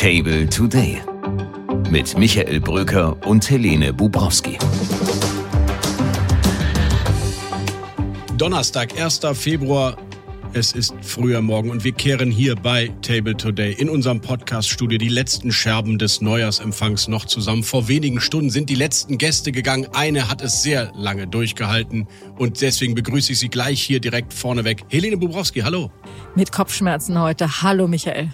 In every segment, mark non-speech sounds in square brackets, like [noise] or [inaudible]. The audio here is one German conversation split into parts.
Table Today mit Michael Bröker und Helene Bubrowski. Donnerstag, 1. Februar. Es ist früher Morgen und wir kehren hier bei Table Today in unserem Podcast-Studio die letzten Scherben des Neujahrsempfangs noch zusammen. Vor wenigen Stunden sind die letzten Gäste gegangen. Eine hat es sehr lange durchgehalten und deswegen begrüße ich Sie gleich hier direkt vorneweg. Helene Bubrowski, hallo. Mit Kopfschmerzen heute. Hallo Michael.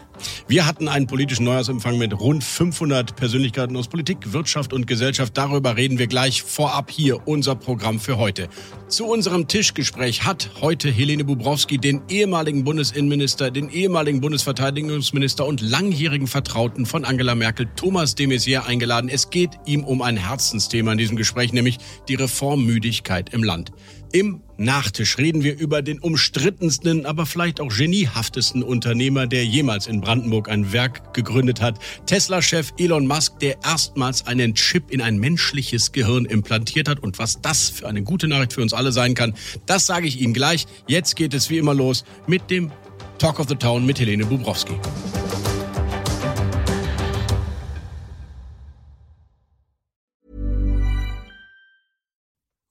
Wir hatten einen politischen Neujahrsempfang mit rund 500 Persönlichkeiten aus Politik, Wirtschaft und Gesellschaft. Darüber reden wir gleich vorab hier unser Programm für heute. Zu unserem Tischgespräch hat heute Helene Bubrowski den ehemaligen Bundesinnenminister, den ehemaligen Bundesverteidigungsminister und langjährigen Vertrauten von Angela Merkel, Thomas de Maizière, eingeladen. Es geht ihm um ein Herzensthema in diesem Gespräch, nämlich die Reformmüdigkeit im Land. Im Nachtisch reden wir über den umstrittensten, aber vielleicht auch geniehaftesten Unternehmer, der jemals in Brandenburg ein Werk gegründet hat. Tesla-Chef Elon Musk, der erstmals einen Chip in ein menschliches Gehirn implantiert hat. Und was das für eine gute Nachricht für uns alle sein kann, das sage ich Ihnen gleich. Jetzt geht es wie immer los mit dem Talk of the Town mit Helene Bubrowski.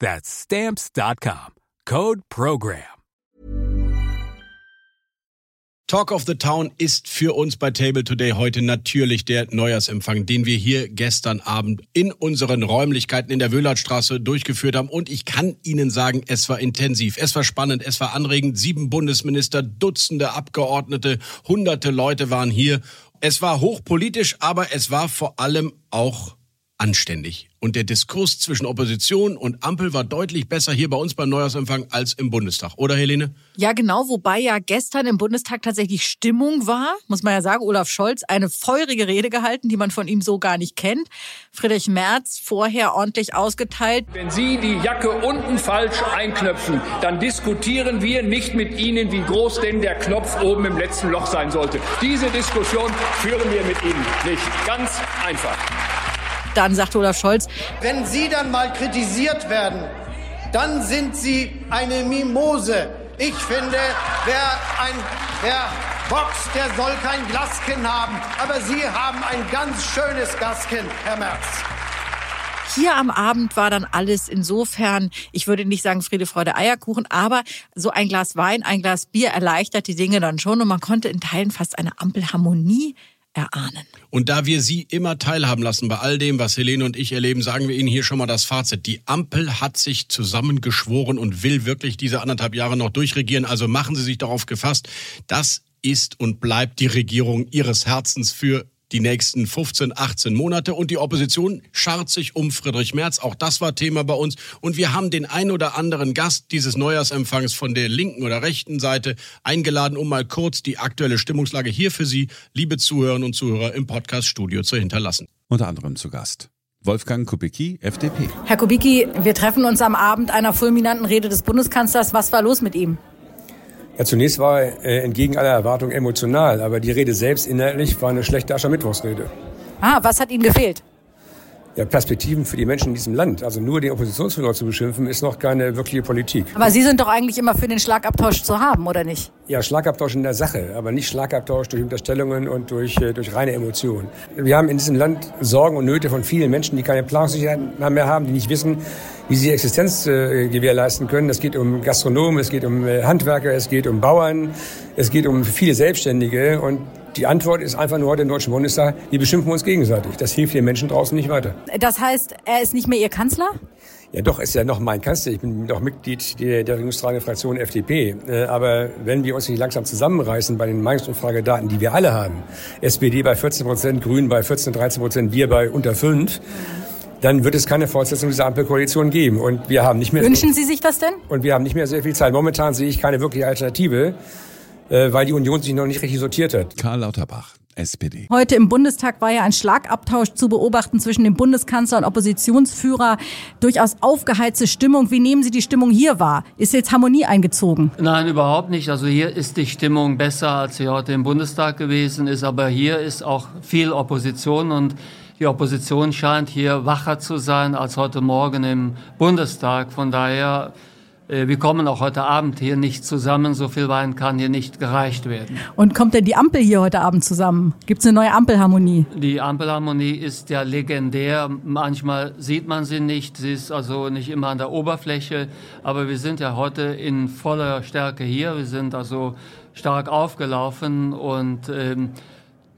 That's stamps.com. Code Program. Talk of the Town ist für uns bei Table Today heute natürlich der Neujahrsempfang, den wir hier gestern Abend in unseren Räumlichkeiten in der Wöhlertstraße durchgeführt haben. Und ich kann Ihnen sagen, es war intensiv, es war spannend, es war anregend. Sieben Bundesminister, Dutzende Abgeordnete, hunderte Leute waren hier. Es war hochpolitisch, aber es war vor allem auch anständig. Und der Diskurs zwischen Opposition und Ampel war deutlich besser hier bei uns beim Neujahrsempfang als im Bundestag, oder Helene? Ja, genau, wobei ja gestern im Bundestag tatsächlich Stimmung war, muss man ja sagen. Olaf Scholz eine feurige Rede gehalten, die man von ihm so gar nicht kennt. Friedrich Merz vorher ordentlich ausgeteilt. Wenn Sie die Jacke unten falsch einknöpfen, dann diskutieren wir nicht mit Ihnen, wie groß denn der Knopf oben im letzten Loch sein sollte. Diese Diskussion führen wir mit Ihnen nicht. Ganz einfach dann, sagt Olaf Scholz. Wenn Sie dann mal kritisiert werden, dann sind Sie eine Mimose. Ich finde, wer ein, wer boxt, der soll kein Glaskin haben. Aber Sie haben ein ganz schönes Glaskin, Herr Merz. Hier am Abend war dann alles insofern, ich würde nicht sagen Friede, Freude, Eierkuchen, aber so ein Glas Wein, ein Glas Bier erleichtert die Dinge dann schon und man konnte in Teilen fast eine Ampelharmonie erahnen. Und da wir Sie immer teilhaben lassen bei all dem, was Helene und ich erleben, sagen wir Ihnen hier schon mal das Fazit. Die Ampel hat sich zusammengeschworen und will wirklich diese anderthalb Jahre noch durchregieren. Also machen Sie sich darauf gefasst. Das ist und bleibt die Regierung Ihres Herzens für die nächsten 15, 18 Monate. Und die Opposition scharrt sich um Friedrich Merz. Auch das war Thema bei uns. Und wir haben den ein oder anderen Gast dieses Neujahrsempfangs von der linken oder rechten Seite eingeladen, um mal kurz die aktuelle Stimmungslage hier für Sie, liebe Zuhörerinnen und Zuhörer, im Podcast-Studio zu hinterlassen. Unter anderem zu Gast. Wolfgang Kubicki, FDP. Herr Kubicki, wir treffen uns am Abend einer fulminanten Rede des Bundeskanzlers. Was war los mit ihm? Ja, zunächst war äh, entgegen aller Erwartungen emotional, aber die Rede selbst inhaltlich war eine schlechte Aschermittwochsrede. Ah, was hat Ihnen gefehlt? Ja, Perspektiven für die Menschen in diesem Land. Also nur den Oppositionsführer zu beschimpfen, ist noch keine wirkliche Politik. Aber Sie sind doch eigentlich immer für den Schlagabtausch zu haben, oder nicht? Ja, Schlagabtausch in der Sache, aber nicht Schlagabtausch durch Unterstellungen und durch, äh, durch reine Emotionen. Wir haben in diesem Land Sorgen und Nöte von vielen Menschen, die keine Planungssicherheit mehr haben, die nicht wissen, wie sie Existenz äh, gewährleisten können. Es geht um Gastronomen, es geht um äh, Handwerker, es geht um Bauern, es geht um viele Selbstständige und die Antwort ist einfach nur heute im Deutschen Bundestag, wir beschimpfen uns gegenseitig. Das hilft den Menschen draußen nicht weiter. Das heißt, er ist nicht mehr Ihr Kanzler? Ja, doch, ist ja noch mein Kanzler. Ich bin noch Mitglied der, der regierungstragenden Fraktion FDP. Äh, aber wenn wir uns nicht langsam zusammenreißen bei den Meinungsumfragedaten, die wir alle haben, SPD bei 14 Prozent, Grünen bei 14, 13 Prozent, wir bei unter 5, dann wird es keine Fortsetzung dieser Ampelkoalition geben. Und wir haben nicht mehr. Wünschen Sie sich das denn? Und wir haben nicht mehr sehr viel Zeit. Momentan sehe ich keine wirkliche Alternative, weil die Union sich noch nicht richtig sortiert hat. Karl Lauterbach, SPD. Heute im Bundestag war ja ein Schlagabtausch zu beobachten zwischen dem Bundeskanzler und Oppositionsführer. Durchaus aufgeheizte Stimmung. Wie nehmen Sie die Stimmung hier wahr? Ist jetzt Harmonie eingezogen? Nein, überhaupt nicht. Also hier ist die Stimmung besser, als sie heute im Bundestag gewesen ist. Aber hier ist auch viel Opposition und die Opposition scheint hier wacher zu sein als heute Morgen im Bundestag. Von daher äh, wir kommen auch heute Abend hier nicht zusammen. So viel Wein kann hier nicht gereicht werden. Und kommt denn die Ampel hier heute Abend zusammen? Gibt es eine neue Ampelharmonie? Die Ampelharmonie ist ja legendär. Manchmal sieht man sie nicht. Sie ist also nicht immer an der Oberfläche. Aber wir sind ja heute in voller Stärke hier. Wir sind also stark aufgelaufen und ähm,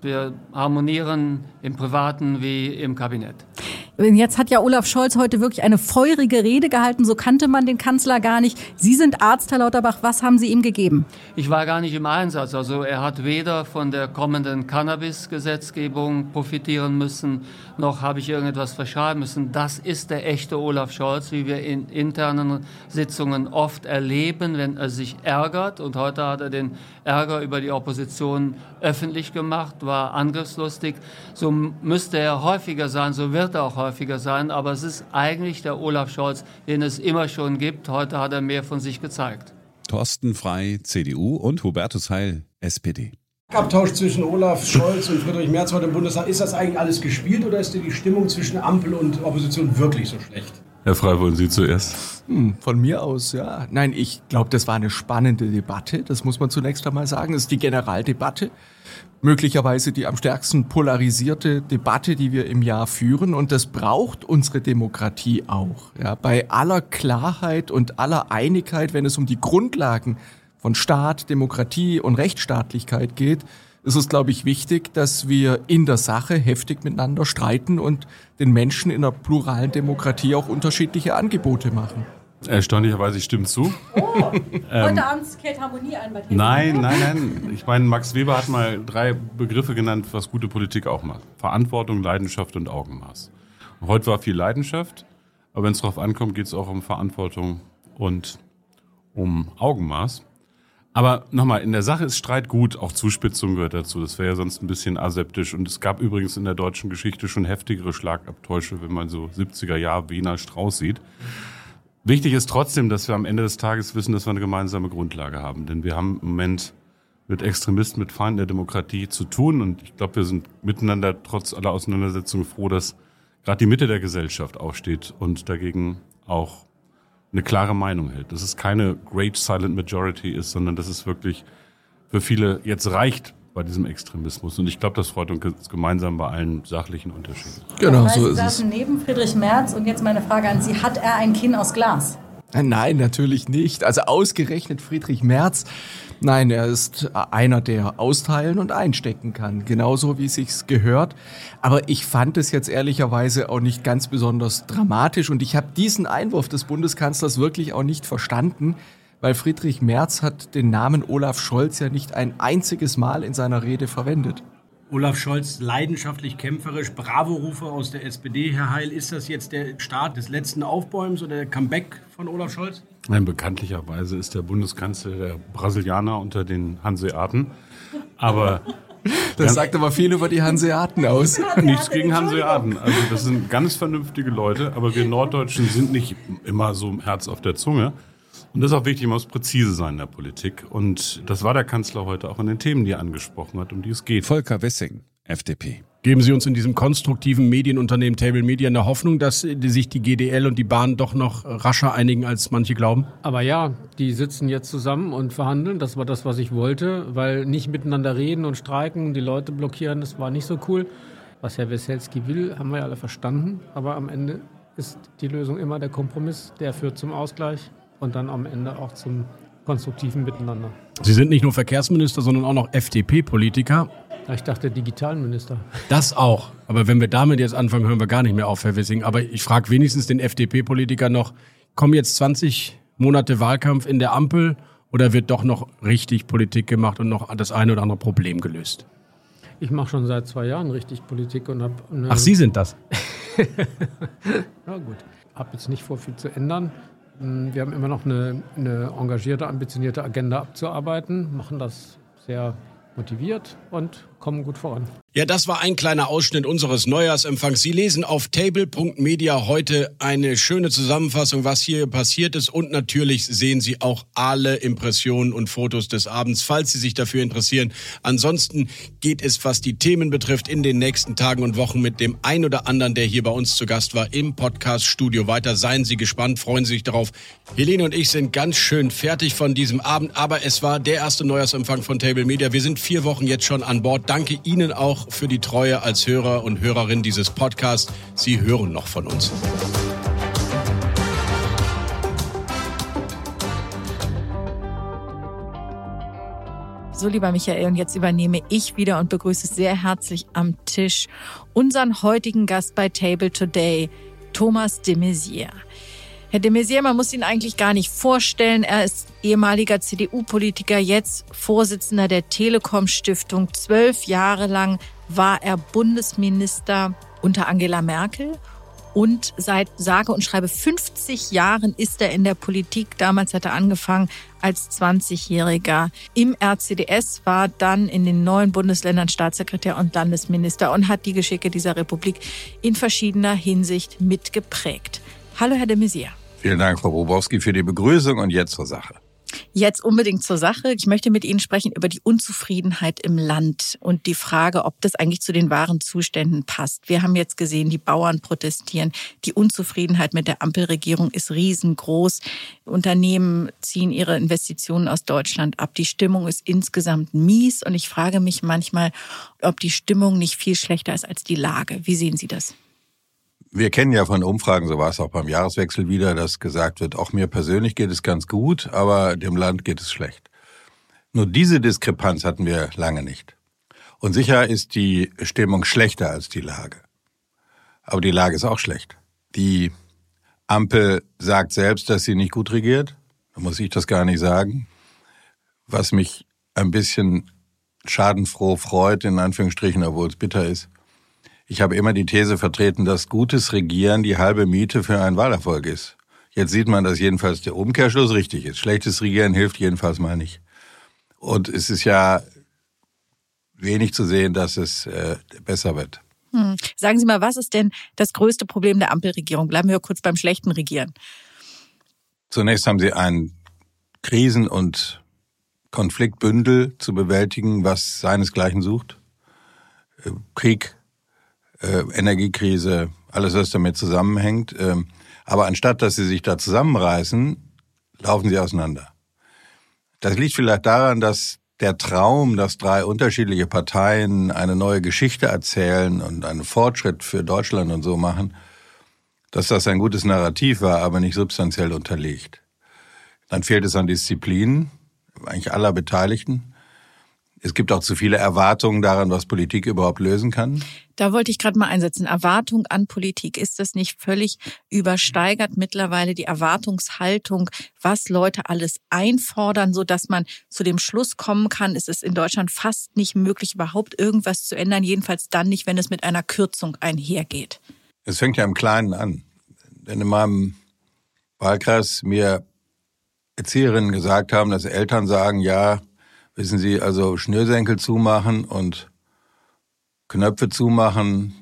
wir harmonieren im Privaten wie im Kabinett. Jetzt hat ja Olaf Scholz heute wirklich eine feurige Rede gehalten. So kannte man den Kanzler gar nicht. Sie sind Arzt, Herr Lauterbach. Was haben Sie ihm gegeben? Ich war gar nicht im Einsatz. Also er hat weder von der kommenden Cannabis-Gesetzgebung profitieren müssen, noch habe ich irgendetwas verschreiben müssen. Das ist der echte Olaf Scholz, wie wir in internen Sitzungen oft erleben, wenn er sich ärgert. Und heute hat er den Ärger über die Opposition öffentlich gemacht, war angriffslustig. So müsste er häufiger sein, so wird er auch häufiger sein. Aber es ist eigentlich der Olaf Scholz, den es immer schon gibt. Heute hat er mehr von sich gezeigt. Thorsten Frei, CDU und Hubertus Heil, SPD. Abtausch zwischen Olaf Scholz und Friedrich Merz heute im Bundestag. Ist das eigentlich alles gespielt oder ist die Stimmung zwischen Ampel und Opposition wirklich so schlecht? Herr Frei, wollen Sie zuerst? Hm, von mir aus, ja. Nein, ich glaube, das war eine spannende Debatte. Das muss man zunächst einmal sagen. Das ist die Generaldebatte. Möglicherweise die am stärksten polarisierte Debatte, die wir im Jahr führen. Und das braucht unsere Demokratie auch. Ja, bei aller Klarheit und aller Einigkeit, wenn es um die Grundlagen von Staat, Demokratie und Rechtsstaatlichkeit geht, ist es, glaube ich, wichtig, dass wir in der Sache heftig miteinander streiten und den Menschen in einer pluralen Demokratie auch unterschiedliche Angebote machen. Erstaunlicherweise, ich stimme zu. Oh, [laughs] ähm, heute Abend kehrt Harmonie ein bei Nein, nein, nein. Ich meine, Max Weber hat mal drei Begriffe genannt, was gute Politik auch macht. Verantwortung, Leidenschaft und Augenmaß. Und heute war viel Leidenschaft, aber wenn es darauf ankommt, geht es auch um Verantwortung und um Augenmaß. Aber nochmal, in der Sache ist Streit gut, auch Zuspitzung gehört dazu. Das wäre ja sonst ein bisschen aseptisch. Und es gab übrigens in der deutschen Geschichte schon heftigere Schlagabtäusche, wenn man so 70er Jahre Wiener Strauß sieht. Wichtig ist trotzdem, dass wir am Ende des Tages wissen, dass wir eine gemeinsame Grundlage haben. Denn wir haben im Moment mit Extremisten, mit Feinden der Demokratie zu tun. Und ich glaube, wir sind miteinander trotz aller Auseinandersetzungen froh, dass gerade die Mitte der Gesellschaft aufsteht und dagegen auch eine klare Meinung hält. Dass es keine Great Silent Majority ist, sondern dass es wirklich für viele jetzt reicht bei diesem Extremismus. Und ich glaube, das freut uns gemeinsam bei allen sachlichen Unterschieden. Genau, so ist es. neben Friedrich Merz und jetzt meine Frage an Sie, hat er ein Kinn aus Glas? Nein, natürlich nicht. Also ausgerechnet Friedrich Merz. Nein, er ist einer, der austeilen und einstecken kann. Genauso wie es sich gehört. Aber ich fand es jetzt ehrlicherweise auch nicht ganz besonders dramatisch und ich habe diesen Einwurf des Bundeskanzlers wirklich auch nicht verstanden, weil Friedrich Merz hat den Namen Olaf Scholz ja nicht ein einziges Mal in seiner Rede verwendet. Olaf Scholz leidenschaftlich kämpferisch, Bravo-Rufe aus der SPD. Herr Heil, ist das jetzt der Start des letzten Aufbäumens oder der Comeback von Olaf Scholz? Nein, bekanntlicherweise ist der Bundeskanzler der Brasilianer unter den Hanseaten. Aber [laughs] das sagt aber viel über die Hanseaten aus. [laughs] Nichts gegen Hanseaten. Also das sind ganz vernünftige Leute, aber wir Norddeutschen sind nicht immer so Herz auf der Zunge. Und das ist auch wichtig, man muss präzise sein in der Politik. Und das war der Kanzler heute auch in den Themen, die er angesprochen hat, um die es geht. Volker Wissing, FDP. Geben Sie uns in diesem konstruktiven Medienunternehmen Table Media eine Hoffnung, dass sich die GDL und die Bahn doch noch rascher einigen, als manche glauben? Aber ja, die sitzen jetzt zusammen und verhandeln. Das war das, was ich wollte, weil nicht miteinander reden und streiken, die Leute blockieren, das war nicht so cool. Was Herr Weselski will, haben wir ja alle verstanden. Aber am Ende ist die Lösung immer der Kompromiss. Der führt zum Ausgleich und dann am Ende auch zum konstruktiven Miteinander. Sie sind nicht nur Verkehrsminister, sondern auch noch FDP-Politiker. Ich dachte Digitalminister. Das auch. Aber wenn wir damit jetzt anfangen, hören wir gar nicht mehr auf, Herr Wissing. Aber ich frage wenigstens den FDP-Politiker noch, kommen jetzt 20 Monate Wahlkampf in der Ampel oder wird doch noch richtig Politik gemacht und noch das eine oder andere Problem gelöst? Ich mache schon seit zwei Jahren richtig Politik und habe. Ach, Sie sind das? [laughs] ja, gut. Habe jetzt nicht vor, viel zu ändern. Hm, wir haben immer noch eine, eine engagierte, ambitionierte Agenda abzuarbeiten, machen das sehr motiviert und kommen gut voran. Ja, das war ein kleiner Ausschnitt unseres Neujahrsempfangs. Sie lesen auf table.media heute eine schöne Zusammenfassung, was hier passiert ist. Und natürlich sehen Sie auch alle Impressionen und Fotos des Abends, falls Sie sich dafür interessieren. Ansonsten geht es, was die Themen betrifft, in den nächsten Tagen und Wochen mit dem ein oder anderen, der hier bei uns zu Gast war, im Podcast-Studio weiter. Seien Sie gespannt, freuen Sie sich darauf. Helene und ich sind ganz schön fertig von diesem Abend, aber es war der erste Neujahrsempfang von Table Media. Wir sind vier Wochen jetzt schon an Bord. Danke Ihnen auch für die Treue als Hörer und Hörerin dieses Podcasts. Sie hören noch von uns. So, lieber Michael, und jetzt übernehme ich wieder und begrüße sehr herzlich am Tisch unseren heutigen Gast bei Table Today, Thomas de Maizière. Herr de Maizière, man muss ihn eigentlich gar nicht vorstellen. Er ist ehemaliger CDU-Politiker, jetzt Vorsitzender der Telekom Stiftung. Zwölf Jahre lang war er Bundesminister unter Angela Merkel. Und seit sage und schreibe 50 Jahren ist er in der Politik. Damals hat er angefangen als 20-Jähriger im RCDS, war dann in den neuen Bundesländern Staatssekretär und Landesminister und hat die Geschicke dieser Republik in verschiedener Hinsicht mitgeprägt. Hallo, Herr de Maizière. Vielen Dank, Frau Bobowski, für die Begrüßung und jetzt zur Sache. Jetzt unbedingt zur Sache. Ich möchte mit Ihnen sprechen über die Unzufriedenheit im Land und die Frage, ob das eigentlich zu den wahren Zuständen passt. Wir haben jetzt gesehen, die Bauern protestieren. Die Unzufriedenheit mit der Ampelregierung ist riesengroß. Unternehmen ziehen ihre Investitionen aus Deutschland ab. Die Stimmung ist insgesamt mies und ich frage mich manchmal, ob die Stimmung nicht viel schlechter ist als die Lage. Wie sehen Sie das? Wir kennen ja von Umfragen, so war es auch beim Jahreswechsel wieder, dass gesagt wird, auch mir persönlich geht es ganz gut, aber dem Land geht es schlecht. Nur diese Diskrepanz hatten wir lange nicht. Und sicher ist die Stimmung schlechter als die Lage. Aber die Lage ist auch schlecht. Die Ampel sagt selbst, dass sie nicht gut regiert. Da muss ich das gar nicht sagen. Was mich ein bisschen schadenfroh freut, in Anführungsstrichen, obwohl es bitter ist, ich habe immer die These vertreten, dass gutes Regieren die halbe Miete für einen Wahlerfolg ist. Jetzt sieht man, dass jedenfalls der Umkehrschluss richtig ist. Schlechtes Regieren hilft jedenfalls mal nicht. Und es ist ja wenig zu sehen, dass es äh, besser wird. Hm. Sagen Sie mal, was ist denn das größte Problem der Ampelregierung? Bleiben wir kurz beim schlechten Regieren. Zunächst haben Sie ein Krisen- und Konfliktbündel zu bewältigen, was seinesgleichen sucht. Äh, Krieg, äh, Energiekrise, alles, was damit zusammenhängt. Ähm, aber anstatt, dass sie sich da zusammenreißen, laufen sie auseinander. Das liegt vielleicht daran, dass der Traum, dass drei unterschiedliche Parteien eine neue Geschichte erzählen und einen Fortschritt für Deutschland und so machen, dass das ein gutes Narrativ war, aber nicht substanziell unterlegt. Dann fehlt es an Disziplin, eigentlich aller Beteiligten. Es gibt auch zu viele Erwartungen daran, was Politik überhaupt lösen kann. Da wollte ich gerade mal einsetzen. Erwartung an Politik. Ist das nicht völlig übersteigert mittlerweile die Erwartungshaltung, was Leute alles einfordern, so dass man zu dem Schluss kommen kann, ist es in Deutschland fast nicht möglich, überhaupt irgendwas zu ändern. Jedenfalls dann nicht, wenn es mit einer Kürzung einhergeht. Es fängt ja im Kleinen an. Wenn in meinem Wahlkreis mir Erzieherinnen gesagt haben, dass Eltern sagen, ja, Wissen Sie, also Schnürsenkel zumachen und Knöpfe zumachen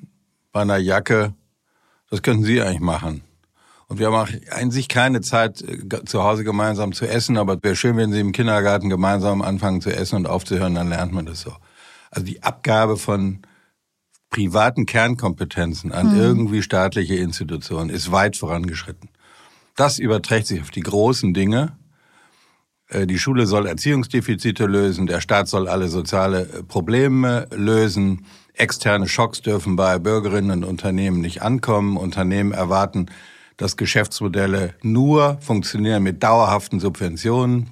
bei einer Jacke, das könnten Sie eigentlich machen. Und wir haben auch an sich keine Zeit, äh, zu Hause gemeinsam zu essen, aber es wäre schön, wenn Sie im Kindergarten gemeinsam anfangen zu essen und aufzuhören, dann lernt man das so. Also die Abgabe von privaten Kernkompetenzen an hm. irgendwie staatliche Institutionen ist weit vorangeschritten. Das überträgt sich auf die großen Dinge, die Schule soll Erziehungsdefizite lösen, der Staat soll alle soziale äh, Probleme lösen, externe Schocks dürfen bei Bürgerinnen und Unternehmen nicht ankommen, Unternehmen erwarten, dass Geschäftsmodelle nur funktionieren mit dauerhaften Subventionen.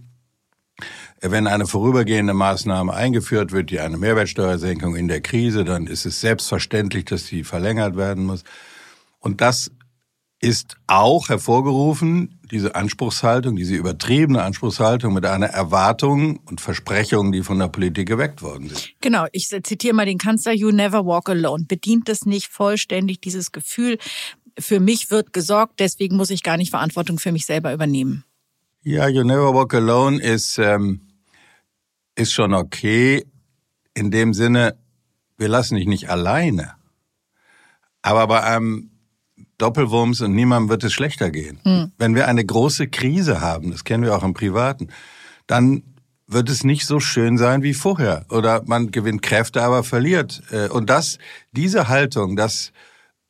Wenn eine vorübergehende Maßnahme eingeführt wird, die eine Mehrwertsteuersenkung in der Krise, dann ist es selbstverständlich, dass die verlängert werden muss. Und das ist auch hervorgerufen, diese Anspruchshaltung, diese übertriebene Anspruchshaltung mit einer Erwartung und Versprechung, die von der Politik geweckt worden sind. Genau, ich zitiere mal den Kanzler, You never walk alone. Bedient es nicht vollständig dieses Gefühl, für mich wird gesorgt, deswegen muss ich gar nicht Verantwortung für mich selber übernehmen. Ja, You never walk alone ist, ähm, ist schon okay. In dem Sinne, wir lassen dich nicht alleine. Aber bei einem Doppelwurms und niemandem wird es schlechter gehen. Mhm. Wenn wir eine große Krise haben, das kennen wir auch im Privaten, dann wird es nicht so schön sein wie vorher. Oder man gewinnt Kräfte, aber verliert. Äh, und das, diese Haltung, dass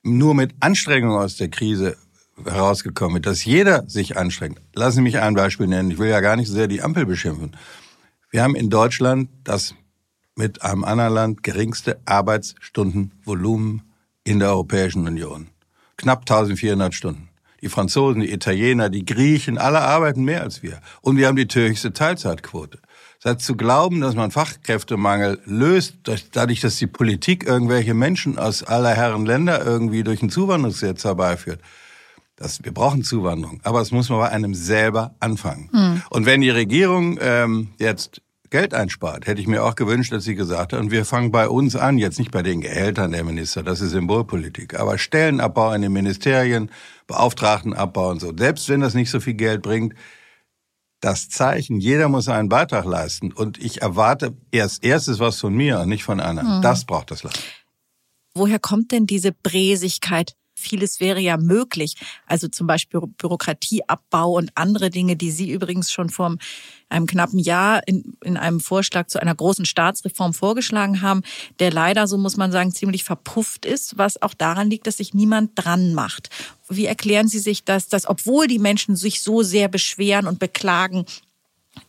nur mit Anstrengung aus der Krise herausgekommen ist, dass jeder sich anstrengt. Lassen Sie mich ein Beispiel nennen. Ich will ja gar nicht so sehr die Ampel beschimpfen. Wir haben in Deutschland das mit einem anderen Land geringste Arbeitsstundenvolumen in der Europäischen Union knapp 1400 Stunden. Die Franzosen, die Italiener, die Griechen, alle arbeiten mehr als wir. Und wir haben die höchste Teilzeitquote. Das heißt, zu glauben, dass man Fachkräftemangel löst, dadurch, dass die Politik irgendwelche Menschen aus aller Herren Länder irgendwie durch ein Zuwanderungsgesetz herbeiführt, das, wir brauchen Zuwanderung, aber es muss man bei einem selber anfangen. Mhm. Und wenn die Regierung ähm, jetzt Geld einspart. Hätte ich mir auch gewünscht, dass sie gesagt hat, und wir fangen bei uns an, jetzt nicht bei den Gehältern der Minister, das ist Symbolpolitik, aber Stellenabbau in den Ministerien, Beauftragtenabbau und so. Selbst wenn das nicht so viel Geld bringt, das Zeichen, jeder muss einen Beitrag leisten und ich erwarte erst erstes was von mir und nicht von anderen. Mhm. Das braucht das Land. Woher kommt denn diese Bräsigkeit? Vieles wäre ja möglich. Also zum Beispiel Bürokratieabbau und andere Dinge, die Sie übrigens schon vor einem knappen Jahr in, in einem Vorschlag zu einer großen Staatsreform vorgeschlagen haben, der leider, so muss man sagen, ziemlich verpufft ist, was auch daran liegt, dass sich niemand dran macht. Wie erklären Sie sich das, dass obwohl die Menschen sich so sehr beschweren und beklagen,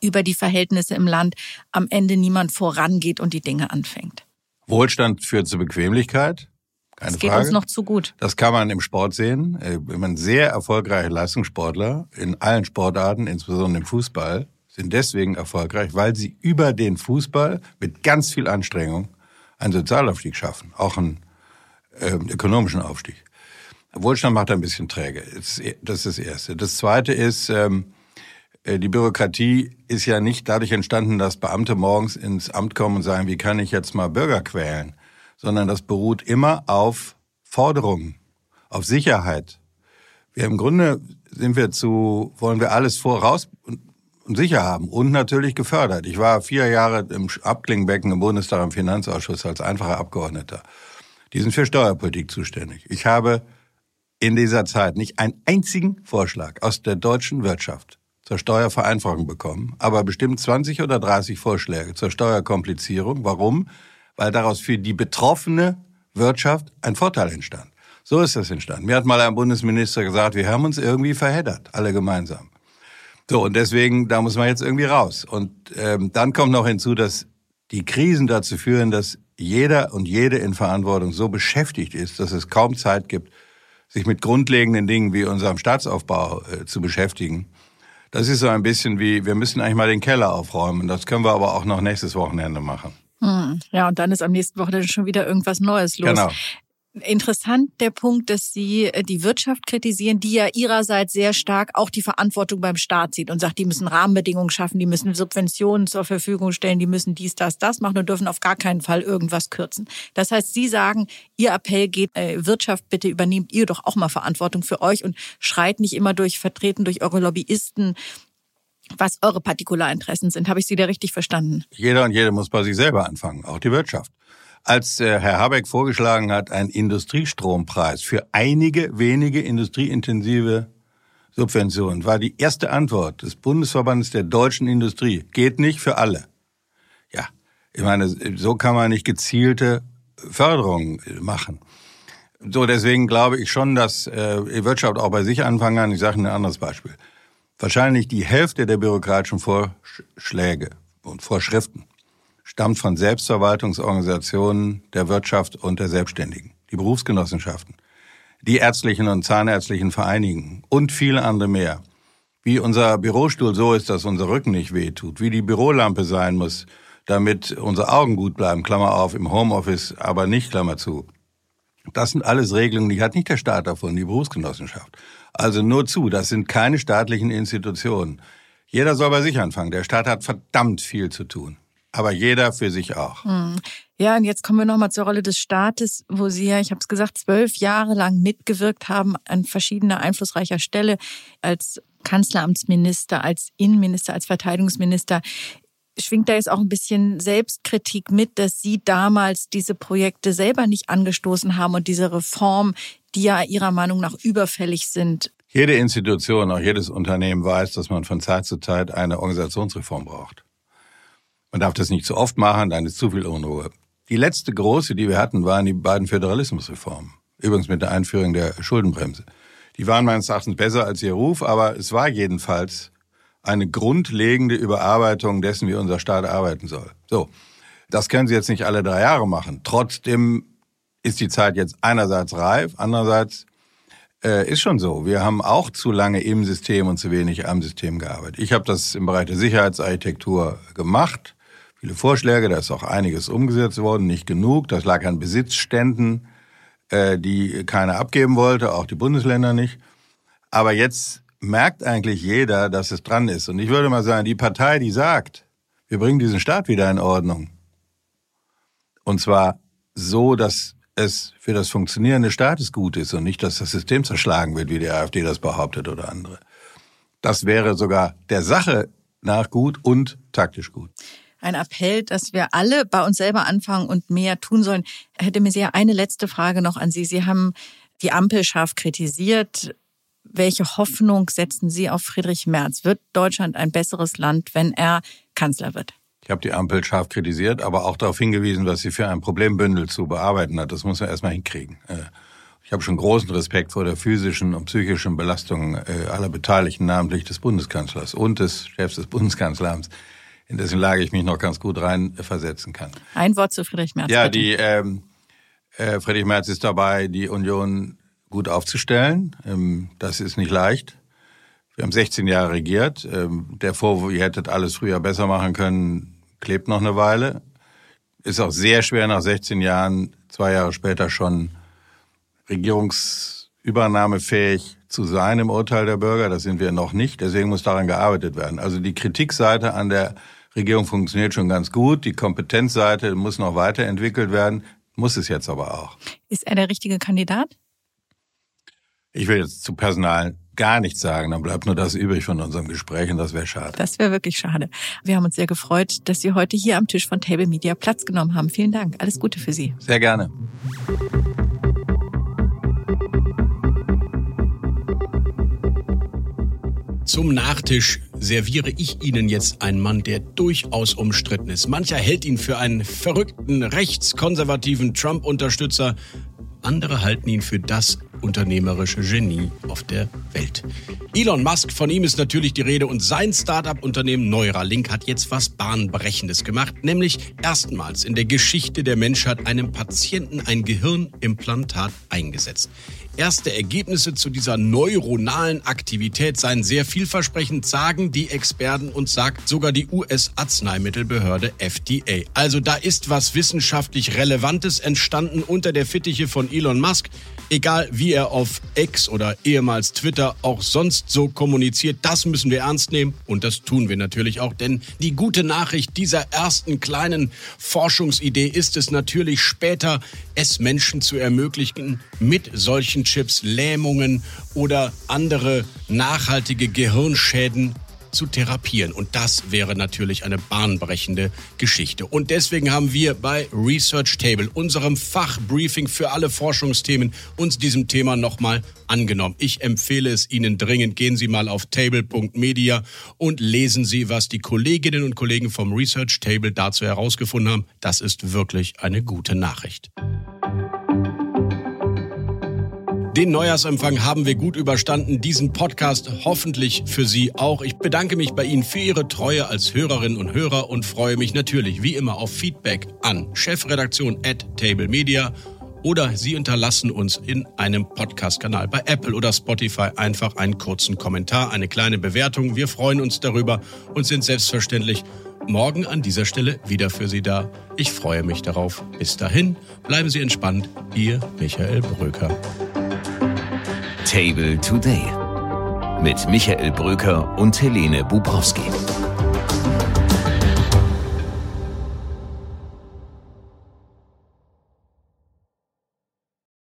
über die Verhältnisse im Land am Ende niemand vorangeht und die Dinge anfängt. Wohlstand führt zur Bequemlichkeit. Keine das geht Frage. uns noch zu gut. Das kann man im Sport sehen. Äh, wenn man sehr erfolgreiche Leistungssportler in allen Sportarten, insbesondere im Fußball, sind deswegen erfolgreich, weil sie über den Fußball mit ganz viel Anstrengung einen Sozialaufstieg schaffen, auch einen äh, ökonomischen Aufstieg. Wohlstand macht ein bisschen träge. Das ist das Erste. Das Zweite ist, ähm, äh, die Bürokratie ist ja nicht dadurch entstanden, dass Beamte morgens ins Amt kommen und sagen, wie kann ich jetzt mal Bürger quälen, sondern das beruht immer auf Forderungen, auf Sicherheit. Wir im Grunde sind wir zu, wollen wir alles voraus und sicher haben und natürlich gefördert. Ich war vier Jahre im Abklingbecken im Bundestag im Finanzausschuss als einfacher Abgeordneter. Die sind für Steuerpolitik zuständig. Ich habe in dieser Zeit nicht einen einzigen Vorschlag aus der deutschen Wirtschaft zur Steuervereinfachung bekommen, aber bestimmt 20 oder 30 Vorschläge zur Steuerkomplizierung. Warum? Weil daraus für die betroffene Wirtschaft ein Vorteil entstand. So ist das entstanden. Mir hat mal ein Bundesminister gesagt, wir haben uns irgendwie verheddert, alle gemeinsam. So, und deswegen, da muss man jetzt irgendwie raus. Und ähm, dann kommt noch hinzu, dass die Krisen dazu führen, dass jeder und jede in Verantwortung so beschäftigt ist, dass es kaum Zeit gibt, sich mit grundlegenden Dingen wie unserem Staatsaufbau äh, zu beschäftigen. Das ist so ein bisschen wie, wir müssen eigentlich mal den Keller aufräumen. Das können wir aber auch noch nächstes Wochenende machen. Hm. Ja, und dann ist am nächsten Wochenende schon wieder irgendwas Neues los. Genau. Interessant der Punkt, dass Sie äh, die Wirtschaft kritisieren, die ja ihrerseits sehr stark auch die Verantwortung beim Staat sieht und sagt, die müssen Rahmenbedingungen schaffen, die müssen Subventionen zur Verfügung stellen, die müssen dies, das, das machen und dürfen auf gar keinen Fall irgendwas kürzen. Das heißt, Sie sagen, Ihr Appell geht, äh, Wirtschaft, bitte übernehmt ihr doch auch mal Verantwortung für euch und schreit nicht immer durch, vertreten durch eure Lobbyisten was eure Partikularinteressen sind. Habe ich Sie da richtig verstanden? Jeder und jede muss bei sich selber anfangen, auch die Wirtschaft. Als äh, Herr Habeck vorgeschlagen hat, einen Industriestrompreis für einige wenige industrieintensive Subventionen, war die erste Antwort des Bundesverbandes der deutschen Industrie, geht nicht für alle. Ja, ich meine, so kann man nicht gezielte Förderung machen. So, deswegen glaube ich schon, dass äh, die Wirtschaft auch bei sich anfangen kann. Ich sage ein anderes Beispiel. Wahrscheinlich die Hälfte der bürokratischen Vorschläge und Vorschriften stammt von Selbstverwaltungsorganisationen der Wirtschaft und der Selbstständigen, die Berufsgenossenschaften, die ärztlichen und zahnärztlichen Vereinigungen und viele andere mehr. wie unser Bürostuhl so ist, dass unser Rücken nicht wehtut, wie die Bürolampe sein muss, damit unsere Augen gut bleiben, Klammer auf, im Homeoffice aber nicht, Klammer zu. Das sind alles Regelungen, die hat nicht der Staat davon, die Berufsgenossenschaft. Also nur zu, das sind keine staatlichen Institutionen. Jeder soll bei sich anfangen. Der Staat hat verdammt viel zu tun. Aber jeder für sich auch. Hm. Ja, und jetzt kommen wir nochmal zur Rolle des Staates, wo Sie ja, ich habe es gesagt, zwölf Jahre lang mitgewirkt haben an verschiedener einflussreicher Stelle als Kanzleramtsminister, als Innenminister, als Verteidigungsminister schwingt da jetzt auch ein bisschen Selbstkritik mit, dass Sie damals diese Projekte selber nicht angestoßen haben und diese Reform, die ja Ihrer Meinung nach überfällig sind? Jede Institution, auch jedes Unternehmen weiß, dass man von Zeit zu Zeit eine Organisationsreform braucht. Man darf das nicht zu oft machen, dann ist zu viel Unruhe. Die letzte große, die wir hatten, waren die beiden Föderalismusreformen. Übrigens mit der Einführung der Schuldenbremse. Die waren meines Erachtens besser als ihr Ruf, aber es war jedenfalls eine grundlegende Überarbeitung dessen, wie unser Staat arbeiten soll. So, das können Sie jetzt nicht alle drei Jahre machen. Trotzdem ist die Zeit jetzt einerseits reif, andererseits äh, ist schon so. Wir haben auch zu lange im System und zu wenig am System gearbeitet. Ich habe das im Bereich der Sicherheitsarchitektur gemacht. Viele Vorschläge, da ist auch einiges umgesetzt worden, nicht genug. Das lag an Besitzständen, äh, die keiner abgeben wollte, auch die Bundesländer nicht. Aber jetzt merkt eigentlich jeder, dass es dran ist. Und ich würde mal sagen, die Partei, die sagt, wir bringen diesen Staat wieder in Ordnung. Und zwar so, dass es für das Funktionieren des Staates gut ist und nicht, dass das System zerschlagen wird, wie die AfD das behauptet oder andere. Das wäre sogar der Sache nach gut und taktisch gut. Ein Appell, dass wir alle bei uns selber anfangen und mehr tun sollen. Hätte mir sehr eine letzte Frage noch an Sie. Sie haben die Ampel scharf kritisiert. Welche Hoffnung setzen Sie auf Friedrich Merz? Wird Deutschland ein besseres Land, wenn er Kanzler wird? Ich habe die Ampel scharf kritisiert, aber auch darauf hingewiesen, was sie für ein Problembündel zu bearbeiten hat. Das muss man erstmal hinkriegen. Äh, ich habe schon großen Respekt vor der physischen und psychischen Belastung äh, aller Beteiligten, namentlich des Bundeskanzlers und des Chefs des Bundeskanzleramts, in dessen Lage ich mich noch ganz gut reinversetzen kann. Ein Wort zu Friedrich Merz. Ja, bitte. die ähm, äh, Friedrich Merz ist dabei, die Union gut aufzustellen. Ähm, das ist nicht leicht. Wir haben 16 Jahre regiert. Ähm, der Vorwurf, ihr hättet alles früher besser machen können, klebt noch eine Weile. Ist auch sehr schwer nach 16 Jahren, zwei Jahre später schon regierungsübernahmefähig zu sein im Urteil der Bürger. Das sind wir noch nicht. Deswegen muss daran gearbeitet werden. Also die Kritikseite an der Regierung funktioniert schon ganz gut. Die Kompetenzseite muss noch weiterentwickelt werden. Muss es jetzt aber auch. Ist er der richtige Kandidat? Ich will jetzt zu Personal gar nichts sagen, dann bleibt nur das übrig von unserem Gespräch und das wäre schade. Das wäre wirklich schade. Wir haben uns sehr gefreut, dass Sie heute hier am Tisch von Table Media Platz genommen haben. Vielen Dank. Alles Gute für Sie. Sehr gerne. Zum Nachtisch serviere ich Ihnen jetzt einen Mann, der durchaus umstritten ist. Mancher hält ihn für einen verrückten, rechtskonservativen Trump-Unterstützer. Andere halten ihn für das unternehmerische Genie auf der Welt. Elon Musk, von ihm ist natürlich die Rede und sein Startup-Unternehmen Neuralink hat jetzt was Bahnbrechendes gemacht, nämlich erstmals in der Geschichte der Menschheit einem Patienten ein Gehirnimplantat eingesetzt. Erste Ergebnisse zu dieser neuronalen Aktivität seien sehr vielversprechend, sagen die Experten und sagt sogar die US-Arzneimittelbehörde FDA. Also da ist was wissenschaftlich Relevantes entstanden unter der Fittiche von Elon Musk. Egal wie er auf X oder ehemals Twitter auch sonst so kommuniziert, das müssen wir ernst nehmen. Und das tun wir natürlich auch, denn die gute Nachricht dieser ersten kleinen Forschungsidee ist es natürlich später, es Menschen zu ermöglichen, mit solchen Chips Lähmungen oder andere nachhaltige Gehirnschäden zu therapieren. Und das wäre natürlich eine bahnbrechende Geschichte. Und deswegen haben wir bei Research Table, unserem Fachbriefing für alle Forschungsthemen, uns diesem Thema nochmal angenommen. Ich empfehle es Ihnen dringend. Gehen Sie mal auf table.media und lesen Sie, was die Kolleginnen und Kollegen vom Research Table dazu herausgefunden haben. Das ist wirklich eine gute Nachricht. Den Neujahrsempfang haben wir gut überstanden, diesen Podcast hoffentlich für Sie auch. Ich bedanke mich bei Ihnen für Ihre Treue als Hörerinnen und Hörer und freue mich natürlich wie immer auf Feedback an chefredaktion at Table Media oder Sie unterlassen uns in einem Podcast-Kanal bei Apple oder Spotify einfach einen kurzen Kommentar, eine kleine Bewertung. Wir freuen uns darüber und sind selbstverständlich morgen an dieser Stelle wieder für Sie da. Ich freue mich darauf. Bis dahin, bleiben Sie entspannt. Ihr Michael Bröker. Table Today mit Michael Bröker und Helene Bubrowski.